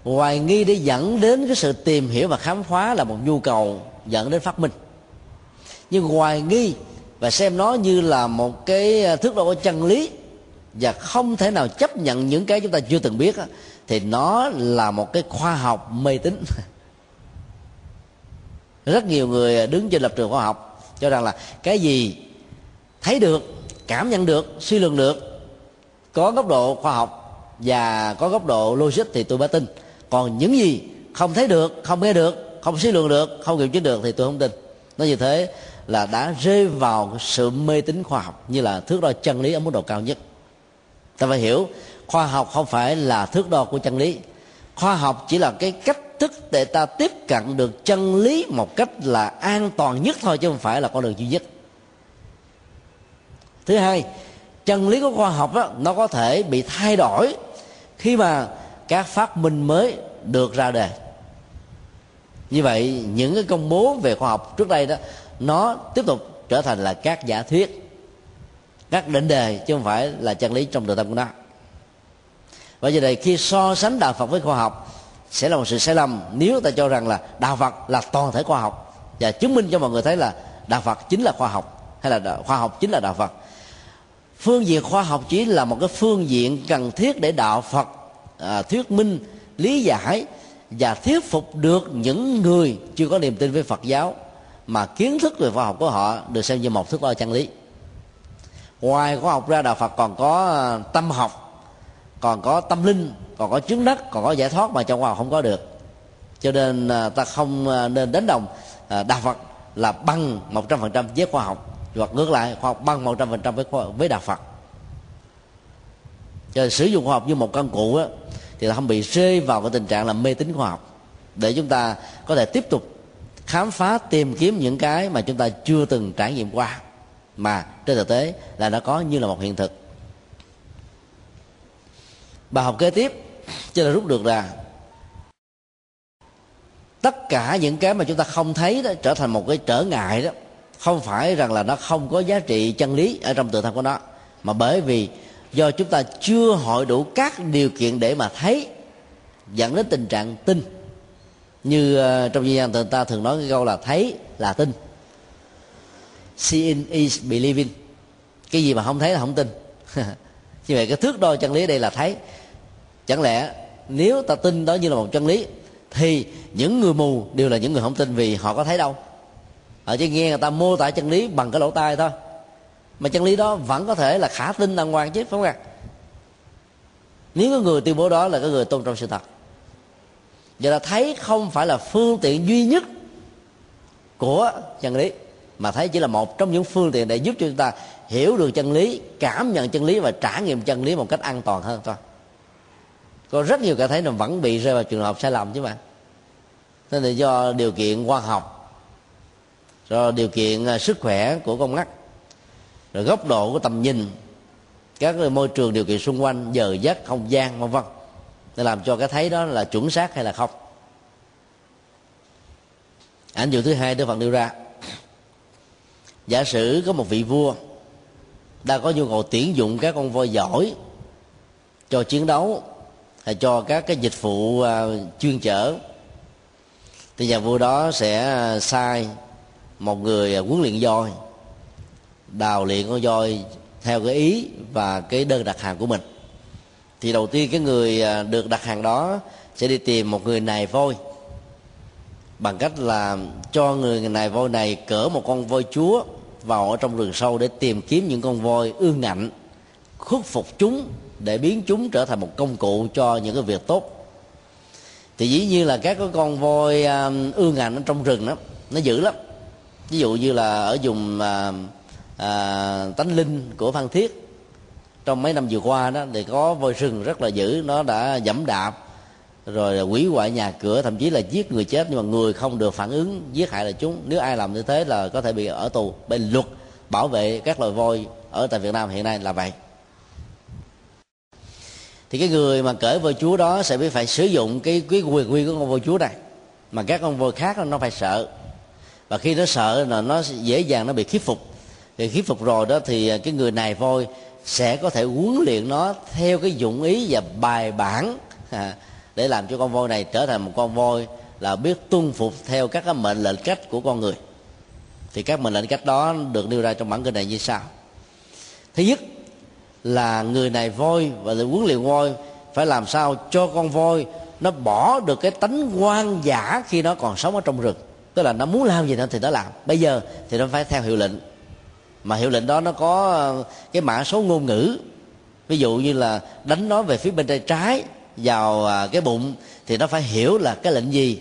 Hoài nghi để dẫn đến cái sự tìm hiểu và khám phá là một nhu cầu dẫn đến phát minh. Nhưng hoài nghi và xem nó như là một cái ờ, thước đo của chân lý và không thể nào chấp nhận những cái chúng ta chưa từng biết thì nó là một cái khoa học mê tín. *laughs* Rất nhiều người đứng trên lập trường khoa học cho rằng là cái gì thấy được, cảm nhận được, suy luận được, có góc độ khoa học và có góc độ logic thì tôi mới tin. Còn những gì không thấy được, không nghe được, không suy luận được, không kiểm chứng được thì tôi không tin. Nó như thế là đã rơi vào sự mê tín khoa học như là thước đo chân lý ở mức độ cao nhất. Ta phải hiểu khoa học không phải là thước đo của chân lý. Khoa học chỉ là cái cách thức để ta tiếp cận được chân lý một cách là an toàn nhất thôi chứ không phải là con đường duy nhất. Thứ hai chân lý của khoa học đó, nó có thể bị thay đổi khi mà các phát minh mới được ra đời. như vậy những cái công bố về khoa học trước đây đó nó tiếp tục trở thành là các giả thuyết các định đề chứ không phải là chân lý trong nội tâm của nó. Và giờ này khi so sánh đạo phật với khoa học sẽ là một sự sai lầm nếu ta cho rằng là đạo phật là toàn thể khoa học. Và chứng minh cho mọi người thấy là đạo phật chính là khoa học hay là khoa học chính là đạo phật. Phương diện khoa học chỉ là một cái phương diện cần thiết để đạo phật à, thuyết minh lý giải và thuyết phục được những người chưa có niềm tin với phật giáo mà kiến thức về khoa học của họ được xem như một thước đo chân lý. Ngoài khoa học ra đạo phật còn có ờ, tâm học còn có tâm linh còn có chứng đắc còn có giải thoát mà trong khoa học không có được. Cho nên ờ, ta không ờ, nên đánh đồng đạo phật là bằng một trăm phần trăm với khoa học hoặc ngược lại khoa học bằng một trăm phần trăm với với đạo phật. Cho sử dụng khoa học như một công cụ á, thì ta không bị rơi vào cái tình trạng là mê tín khoa học. Để chúng ta có thể tiếp tục khám phá, tìm kiếm những cái mà chúng ta chưa từng trải nghiệm qua, mà trên thực tế là nó có như là một hiện thực. Bài học kế tiếp, cho là rút được là tất cả những cái mà chúng ta không thấy đó trở thành một cái trở ngại đó. Không phải rằng là nó không có giá trị chân lý ở trong tự thân của nó, mà bởi vì do chúng ta chưa hội đủ các điều kiện để mà thấy, dẫn đến tình trạng tin như uh, trong dân gian người ta thường nói cái câu là thấy là tin. Seeing is believing. Cái gì mà không thấy là không tin. *laughs* Như vậy cái thước đo chân lý đây là thấy. Chẳng lẽ nếu ta tin đó như là một chân lý thì những người mù đều là những người không tin vì họ có thấy đâu. Ở trên nghe người ta mô tả chân lý bằng cái lỗ tai thôi. Mà chân lý đó vẫn có thể là khả tin đàng hoàng chứ phải không ạ? Nếu có người tuyên bố đó là cái người tôn trọng sự thật và ta thấy không phải là phương tiện duy nhất của chân lý, mà thấy chỉ là một trong những phương tiện để giúp cho chúng ta hiểu được chân lý, cảm nhận chân lý và trải nghiệm chân lý một cách an toàn hơn thôi. Có rất nhiều cái thấy là vẫn bị rơi vào trường hợp sai lầm chứ mà. Nên là do điều kiện khoa học, do điều kiện à, sức khỏe của con mắt, rồi góc độ của tầm nhìn, các môi trường điều kiện xung quanh, giờ giấc, không gian, vân vân để làm cho cái thấy đó là chuẩn xác hay là không? Ảnh dụ thứ hai đức phật đưa ra. Giả sử có một vị vua đang có nhu cầu tuyển dụng các con voi giỏi cho chiến đấu hay cho các cái dịch vụ à, chuyên chở, thì nhà vua đó sẽ sai một người à, huấn luyện voi, đào luyện con voi theo cái ý và cái đơn đặt hàng của mình thì đầu tiên cái người à, được đặt hàng đó sẽ đi tìm một người nài voi. Bằng cách là cho người nài voi này cỡ một con voi chúa vào ở trong rừng sâu để tìm kiếm những con voi ương ngạnh khuất phục chúng để biến chúng trở thành một công cụ cho những cái việc tốt. Thì dĩ nhiên là các cái con voi à, ương ngạnh ở trong rừng đó nó dữ lắm. Ví dụ như là ở vùng à, à, tánh linh của phan thiết trong mấy năm vừa qua đó, thì có voi rừng rất là dữ, nó đã dẫm đạp, rồi hủy hoại nhà cửa, thậm chí là giết người chết, nhưng mà người không được phản ứng, giết hại là chúng. Nếu ai làm như thế là có thể bị ở tù. Bên luật bảo vệ các loài voi ở tại Việt Nam hiện nay là vậy. Thì cái người mà cởi voi chúa đó sẽ phải phải sử dụng cái cái quyền quy của con voi chúa này. Mà các con voi khác nó phải sợ. Và khi nó sợ là nó dễ dàng nó bị khiếp phục. Thì khiếp phục rồi đó thì cái người này voi sẽ có thể huấn luyện nó theo cái dụng ý và bài bản à, để làm cho con voi này trở thành một con voi là biết tuân phục theo các cái mệnh lệnh cách của con người. Thì các mệnh lệnh cách đó được nêu ra trong bản kinh này như sau. Thứ nhất là người này voi và huấn luyện voi phải làm sao cho con voi nó bỏ được cái tánh quan giả khi nó còn sống ở trong rừng. Tức là nó muốn làm gì đó thì nó làm. Bây giờ thì nó phải theo hiệu lệnh mà hiệu lệnh đó nó có ờ, cái mã số ngôn ngữ. Ví dụ như là đánh nó về phía bên tay trái, vào à, cái bụng, thì nó phải hiểu là cái lệnh gì.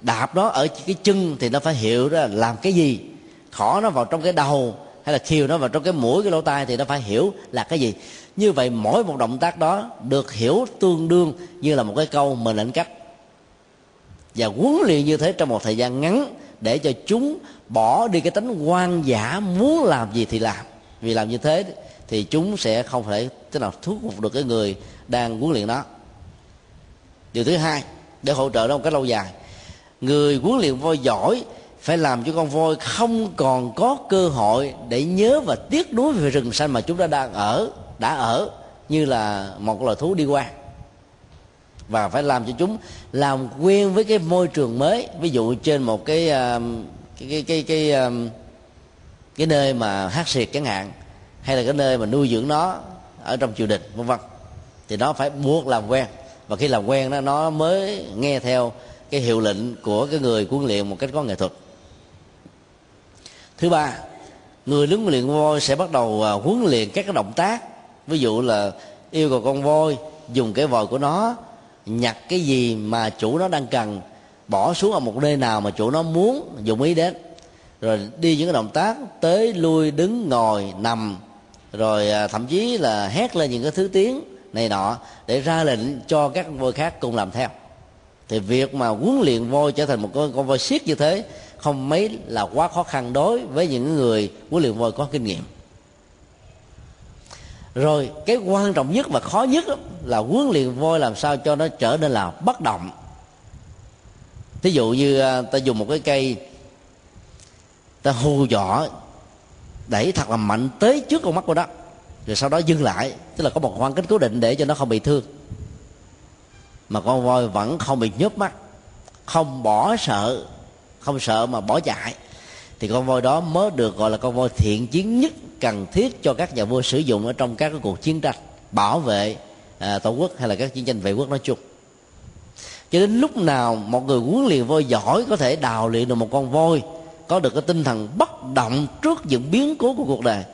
Đạp nó ở cái chân thì nó phải hiểu là làm cái gì. Khỏ nó vào trong cái đầu, hay là khiêu nó vào trong cái mũi, cái lỗ tai thì nó phải hiểu là cái gì. Như vậy mỗi một động tác đó được hiểu tương đương như là một cái câu mệnh lệnh cách và huấn luyện như thế trong một thời gian ngắn để cho chúng bỏ đi cái tính quan giả muốn làm gì thì làm. Vì làm như thế thì chúng sẽ không thể thế nào thuyết phục được cái người đang huấn luyện nó điều thứ hai, để hỗ trợ nó một cách lâu dài, người huấn luyện voi giỏi phải làm cho con voi không còn có cơ hội để nhớ và tiếc nuối về rừng xanh mà chúng ta đang ở, đã ở, như là một loài thú đi qua và phải làm cho chúng làm quen với cái môi trường mới. Ví dụ trên một cái ờ, cái cái cái cái, cái, cái nơi mà hát xiệt chẳng hạn hay là cái nơi mà nuôi dưỡng nó ở trong triều đình vân vân thì nó phải buộc làm quen. Và khi làm quen đó nó mới nghe theo cái hiệu lệnh của cái người huấn luyện một cách có nghệ thuật. Thứ ba người huấn luyện voi sẽ bắt đầu ờ, huấn luyện các cái động tác. Ví dụ là yêu cầu con voi dùng cái vòi của nó nhặt cái gì mà chủ nó đang cần bỏ xuống ở một nơi nào mà chủ nó muốn dùng ý đến. Rồi đi những cái động tác tới lui đứng ngồi nằm rồi à, thậm chí là hét lên những cái thứ tiếng này nọ để ra lệnh cho các voi khác cùng làm theo. Thì việc mà huấn luyện voi trở thành một con, con voi siết như thế không mấy là quá khó khăn đối với những người huấn luyện voi có kinh nghiệm rồi, cái quan trọng nhất và khó nhất là huấn luyện voi làm sao cho nó trở nên là bất động. Thí dụ như à, ta dùng một cái cây, ta hù dọ đẩy thật là mạnh tới trước con mắt của nó, rồi sau đó dừng lại, tức là có một khoảng cách cố định để cho nó không bị thương. Mà con voi vẫn không bị nhớp mắt, không bỏ sợ, không sợ mà bỏ chạy thì con voi đó mới được gọi là con voi thiện chiến nhất cần thiết cho các nhà vua sử dụng ở trong các cái cuộc chiến tranh bảo vệ à, tổ quốc hay là các chiến tranh vệ quốc nói chung. Cho đến lúc nào một người huấn luyện voi giỏi có thể đào luyện được một con voi có được cái tinh thần bất động trước những biến cố của cuộc đời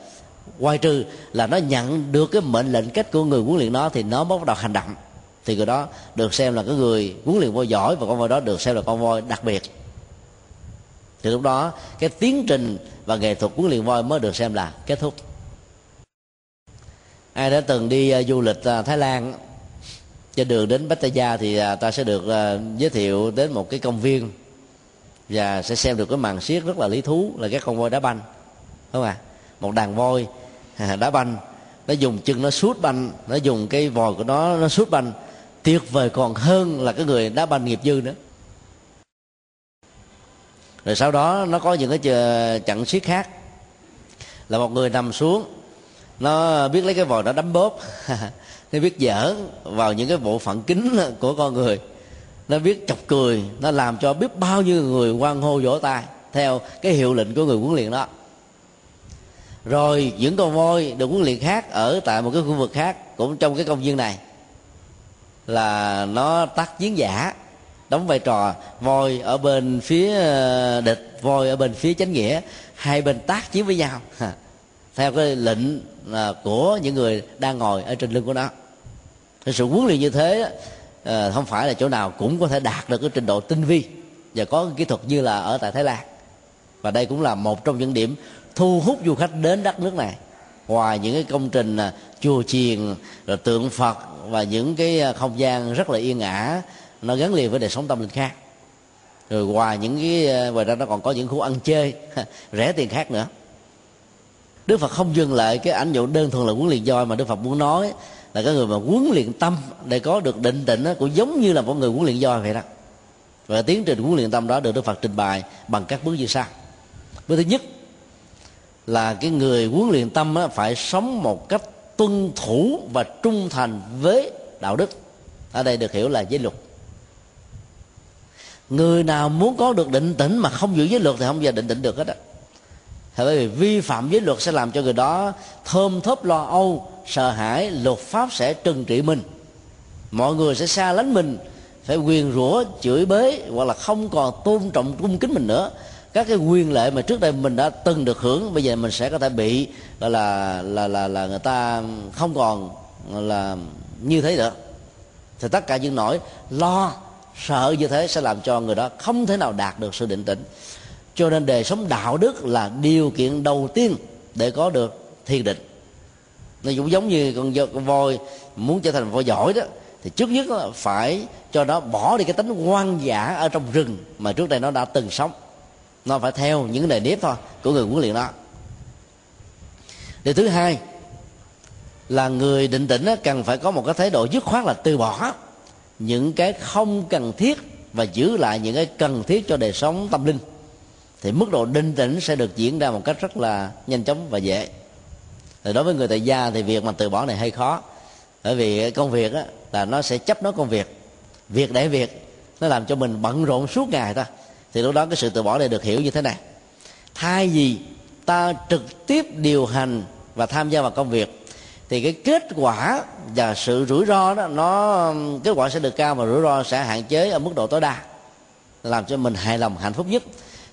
ngoài trừ là nó nhận được cái mệnh lệnh cách của người huấn luyện nó thì nó mới bắt đầu hành động. Thì người đó được xem là cái người huấn luyện voi giỏi và con voi đó được xem là con voi đặc biệt thì lúc đó cái tiến trình và nghệ thuật huấn luyện voi mới được xem là kết thúc. Ai đã từng đi uh, du lịch uh, thái lan trên đường đến pattaya thì uh, ta sẽ được uh, giới thiệu đến một cái công viên và sẽ xem được cái màn xiếc rất là lý thú là các con voi đá banh đúng không ạ? Một đàn voi đá banh. Nó dùng chân nó sút banh nó dùng cái vòi của nó nó sút banh. Tuyệt vời còn hơn là cái người đá banh nghiệp dư nữa rồi sau đó nó có những cái trận siết khác. Là một người nằm xuống, nó biết lấy cái vòi nó đấm bóp. *laughs* Nó biết dở vào những cái bộ phận kính của con người. Nó biết chọc cười, nó làm cho biết bao nhiêu người quan hô vỗ tay theo cái hiệu lệnh của người huấn luyện đó. Rồi những con voi được huấn luyện khác ở tại một cái khu vực khác cũng trong cái công viên này là nó tác chiến giả đóng vai trò, voi ở bên phía ờ, địch, voi ở bên phía chánh nghĩa. Hai bên tác chiến với nhau. Theo cái lệnh ờ, của những người đang ngồi ở trên lưng của nó. Cái sự huấn luyện như thế ờ, không phải là chỗ nào cũng có thể đạt được cái trình độ tinh vi và có kỹ thuật như là ở tại thái lan. Và đây cũng là một trong những điểm thu hút du khách đến đất nước này. Ngoài những cái công trình chùa chiền, rồi tượng phật và những cái không gian rất là yên ả nó gắn liền với đời sống tâm linh khác. Rồi ngoài những cái ờ, ngoài ra nó còn có những khu ăn chơi, *laughs* rẻ tiền khác nữa. Đức phật không dừng lại cái ảnh dụ đơn thuần là huấn luyện voi mà đức phật muốn nói là cái người mà huấn luyện tâm để có được định tĩnh cũng giống như là một người huấn luyện voi vậy đó. Và tiến trình huấn luyện tâm đó được đức phật trình bày bằng các bước như sau. Bước thứ nhất là cái người huấn luyện tâm phải sống một cách tuân thủ và trung thành với đạo đức. Ở đây được hiểu là giới luật người nào muốn có được định tĩnh mà không giữ giới luật thì không bao giờ định tĩnh được hết á. Bởi vì vi phạm giới luật sẽ làm cho người đó thơm thớp, lo âu, sợ hãi, luật pháp sẽ trừng trị mình. Mọi người sẽ xa lánh mình, phải quyền rủa, chửi bới hoặc là không còn tôn trọng, cung kính mình nữa. Các cái quyền lợi mà trước đây mình đã từng được hưởng, bây giờ mình sẽ có thể bị, gọi là là là là người ta không còn, là như thế nữa. Thì tất cả những nỗi lo sợ như thế sẽ làm cho người đó không thể nào đạt được sự định tĩnh. Cho nên đời sống đạo đức là điều kiện đầu tiên để có được thiền định. Nó cũng giống như con, con voi muốn trở thành voi giỏi đó thì trước nhất là phải cho nó bỏ đi cái tính hoang dã ở trong rừng mà trước đây nó đã từng sống. Nó phải theo những nề nếp thôi của người huấn luyện đó. Điều thứ hai là người định tĩnh cần phải có một cái thái độ dứt khoát là từ bỏ những cái không cần thiết và giữ lại những cái cần thiết cho đời sống tâm linh thì mức độ định tĩnh sẽ được diễn ra một cách rất là nhanh chóng và dễ. Thì đối với người tại gia thì việc mà từ bỏ này hơi khó bởi vì công việc á, là nó sẽ chấp nó công việc. Việc để việc nó làm cho mình bận rộn suốt ngày thôi thì lúc đó cái sự từ bỏ này được hiểu như thế này. Thay vì ta trực tiếp điều hành và tham gia vào công việc thì cái kết quả và sự rủi ro đó, nó, kết quả sẽ được cao và rủi ro sẽ hạn chế ở mức độ tối đa, làm cho mình hài lòng, hạnh phúc nhất.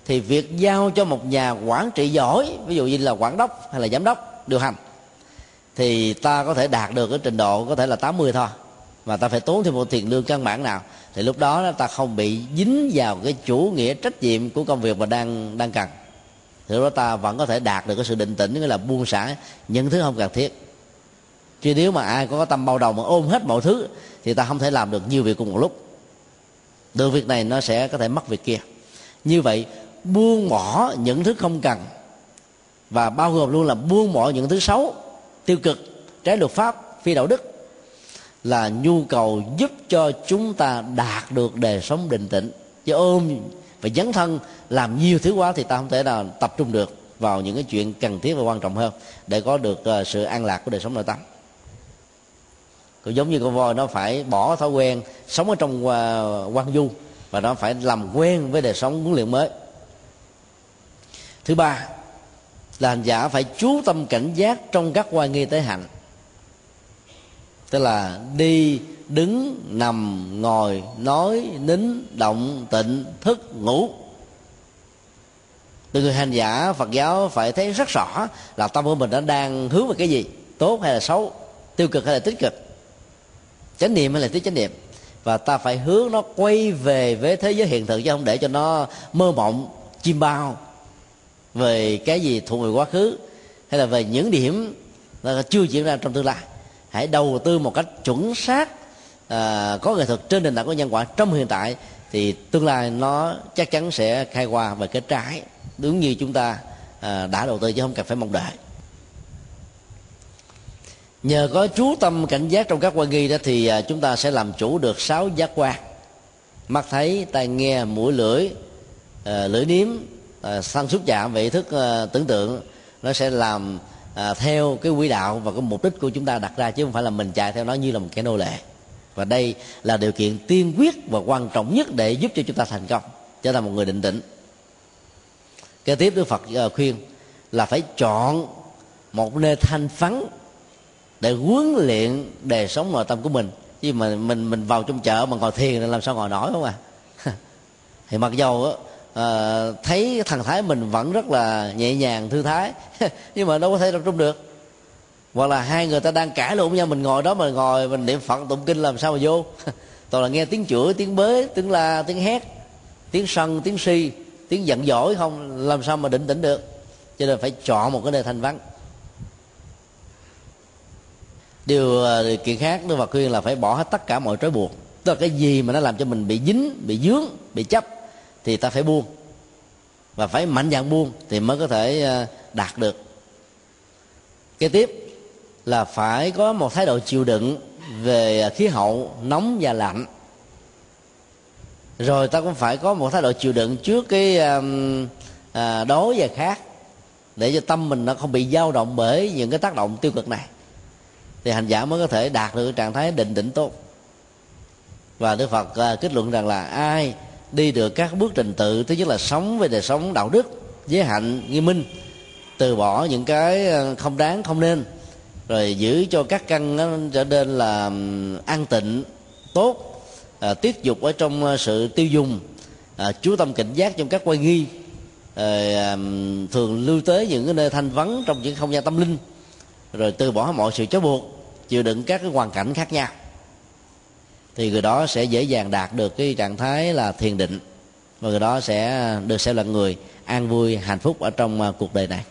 Thì việc giao cho một nhà quản trị giỏi, ví dụ như là quản đốc hay là giám đốc điều hành, thì ta có thể đạt được cái trình độ có thể là 80 thôi, mà ta phải tốn thêm một tiền lương căn bản nào. Thì lúc đó ta không bị dính vào cái chủ nghĩa trách nhiệm của công việc mà đang đang cần. Thì lúc đó ta vẫn có thể đạt được cái sự định tĩnh, nghĩa là buông xả những thứ không cần thiết chứ nếu mà ai có tâm bao đầu mà ôm hết mọi thứ, thì ta không thể làm được nhiều việc cùng một lúc. Được việc này nó sẽ có thể mất việc kia. Như vậy, buông bỏ những thứ không cần, và bao gồm luôn là buông bỏ những thứ xấu, tiêu cực, trái luật pháp, phi đạo đức, là nhu cầu giúp cho chúng ta đạt được đời sống định tĩnh. Chứ ôm và dấn thân làm nhiều thứ quá thì ta không thể nào tập trung được vào những cái chuyện cần thiết và quan trọng hơn để có được ờ, sự an lạc của đời sống nội tâm cũng giống như con voi, nó phải bỏ thói quen sống ở trong à, quan du và nó phải làm quen với đời sống huấn luyện mới. Thứ ba là hành giả phải chú tâm cảnh giác trong các quan nghi tế hạnh, tức là đi, đứng, nằm, ngồi, nói, nín, động, tịnh, thức, ngủ. Từ người hành giả, phật giáo phải thấy rất rõ là tâm của mình nó đang hướng về cái gì, tốt hay là xấu, tiêu cực hay là tích cực chánh niệm hay là tích chánh niệm? Và ta phải hướng nó quay về với thế giới hiện thực chứ không để cho nó mơ mộng chim bao về cái gì thuộc về quá khứ hay là về những điểm chưa diễn ra trong tương lai. Hãy đầu tư một cách chuẩn xác à, có nghệ thuật trên nền tảng của nhân quả trong hiện tại thì tương lai nó chắc chắn sẽ khai hoa về cái trái. Đúng như chúng ta à, đã đầu tư chứ không cần phải mong đợi nhờ có chú tâm cảnh giác trong các quan nghi đó thì à, chúng ta sẽ làm chủ được sáu giác quan. Mắt thấy tai nghe mũi lưỡi à, lưỡi nếm à, xúc chạm về thức à, tưởng tượng nó sẽ làm à, theo cái quỹ đạo và cái mục đích của chúng ta đặt ra chứ không phải là mình chạy theo nó như là một cái nô lệ. Và đây là điều kiện tiên quyết và quan trọng nhất để giúp cho chúng ta thành công trở thành một người định tĩnh. Kế tiếp đức phật khuyên là phải chọn một nơi thanh vắng để huấn luyện đời sống nội tâm của mình. Chứ mà mình mình vào trong chợ mà ngồi thiền thì làm sao ngồi nổi không à? *laughs* Thì mặc dầu á à, thấy thần thái mình vẫn rất là nhẹ nhàng thư thái *laughs* nhưng mà đâu có thể tập trung được. Hoặc là hai người ta đang cãi lộn nhau mình ngồi đó mà ngồi mình niệm phật tụng kinh làm sao mà vô? *laughs* Toàn là nghe tiếng chửi tiếng bế, tiếng la tiếng hét tiếng sân tiếng si tiếng giận dỗi không? Làm sao mà định tĩnh được? Cho nên phải chọn một cái nơi thanh vắng điều, ờ, kiện khác đức phật khuyên là phải bỏ hết tất cả mọi trói buộc. Tức là cái gì mà nó làm cho mình bị dính bị dướng bị chấp thì ta phải buông. Và phải mạnh dạn buông thì mới có thể ờ, đạt được. Kế tiếp là phải có một thái độ chịu đựng về khí hậu nóng và lạnh. Rồi ta cũng phải có một thái độ chịu đựng trước cái ờ, đối à, đói và khác để cho tâm mình nó không bị dao động bởi những cái tác động tiêu cực này thì hành giả mới có thể đạt được trạng thái định tĩnh tốt. Và đức phật à, kết luận rằng là ai đi được các bước trình tự thứ nhất là sống về đời sống đạo đức giới hạnh nghiêm minh từ bỏ những cái à, không đáng không nên rồi giữ cho các căn nó trở nên là an tịnh tốt à, tiết dục ở trong sự tiêu dùng à, chú tâm cảnh giác trong các quay nghi à, thường lưu tới những cái nơi thanh vắng trong những không gian tâm linh rồi từ bỏ mọi sự chói buộc, chịu đựng các cái hoàn cảnh khác nhau. Thì người đó sẽ dễ dàng đạt được cái trạng thái là thiền định, và người đó sẽ được xem là người an vui, hạnh phúc ở trong à, cuộc đời này.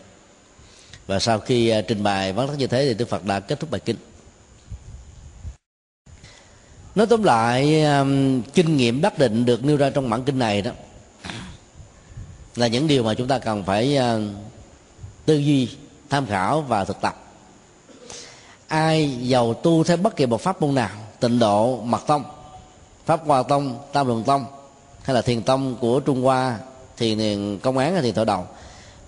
Và sau khi à, trình bày vấn tắc như thế thì đức phật đã kết thúc bài kinh. Nói tóm lại à, kinh nghiệm đắc định được nêu ra trong bản kinh này đó, là những điều mà chúng ta cần phải tư duy, tham khảo và thực tập ai giàu tu theo bất kỳ một pháp môn nào, tịnh độ mật tông, pháp hòa tông, tam luận tông, hay là thiền tông của trung hoa thiền công án hay thiền thọ đầu.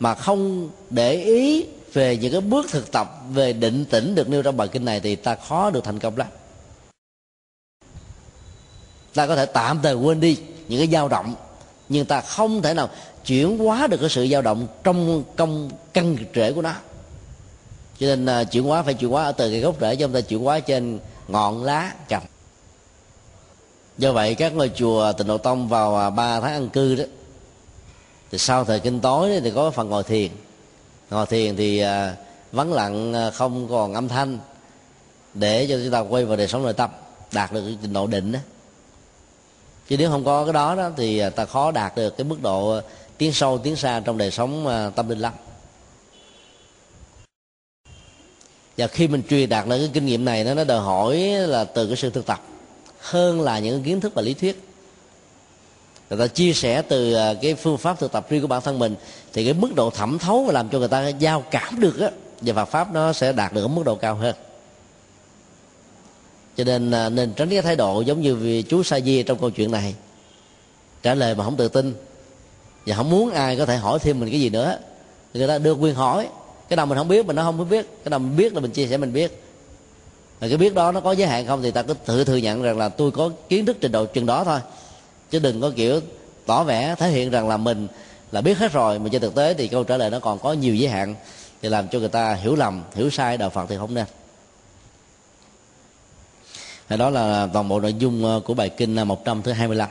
Mà không để ý về những cái bước thực tập, về định tĩnh được nêu trong bài kinh này thì ta khó được thành công lắm. Ta có thể tạm thời quên đi những cái dao động, nhưng ta không thể nào chuyển hóa được cái sự dao động trong công, căn rễ của nó cho nên à, chuyển hóa phải chuyển hóa ở từ cái gốc rễ cho chúng ta chuyển hóa trên ngọn lá cành do vậy, các ngôi chùa tịnh độ tông vào à, ba 3 tháng ăn cư đó, thì sau thời kinh tối thì có phần ngồi thiền. Ngồi thiền thì à, vắng lặng không còn âm thanh để cho chúng ta quay vào đời sống nội tâm, đạt được trình độ định đó. Chứ nếu không có cái đó đó thì ta khó đạt được cái mức độ tiến sâu, tiến xa trong đời sống tâm linh lắm. Và khi mình truyền đạt lại cái kinh nghiệm này, nó nó đòi hỏi là từ cái sự thực tập hơn là những kiến thức và lý thuyết. Người ta chia sẻ từ à, cái phương pháp thực tập riêng của bản thân mình, thì cái mức độ thẩm thấu và làm cho người ta giao cảm được á, về Phật pháp nó sẽ đạt được ở mức độ cao hơn. Cho nên à, nên tránh cái thái độ giống như vì chú sa di trong câu chuyện này. Trả lời mà không tự tin, và không muốn ai có thể hỏi thêm mình cái gì nữa. Người ta được quyền hỏi cái nào mình không biết, mình nó không biết. Cái nào mình biết là mình chia sẻ, mình biết. Rồi cái biết đó nó có giới hạn không thì ta cứ tự thừa nhận rằng là tôi có kiến thức trình độ chừng đó thôi. Chứ đừng có kiểu tỏ vẻ, thể hiện rằng là mình là biết hết rồi, mà trên thực tế thì câu trả lời nó còn có nhiều giới hạn. Thì làm cho người ta hiểu lầm, hiểu sai đạo phật thì không nên. Đó là toàn bộ nội dung ờ, của bài kinh ờ, 100 thứ 25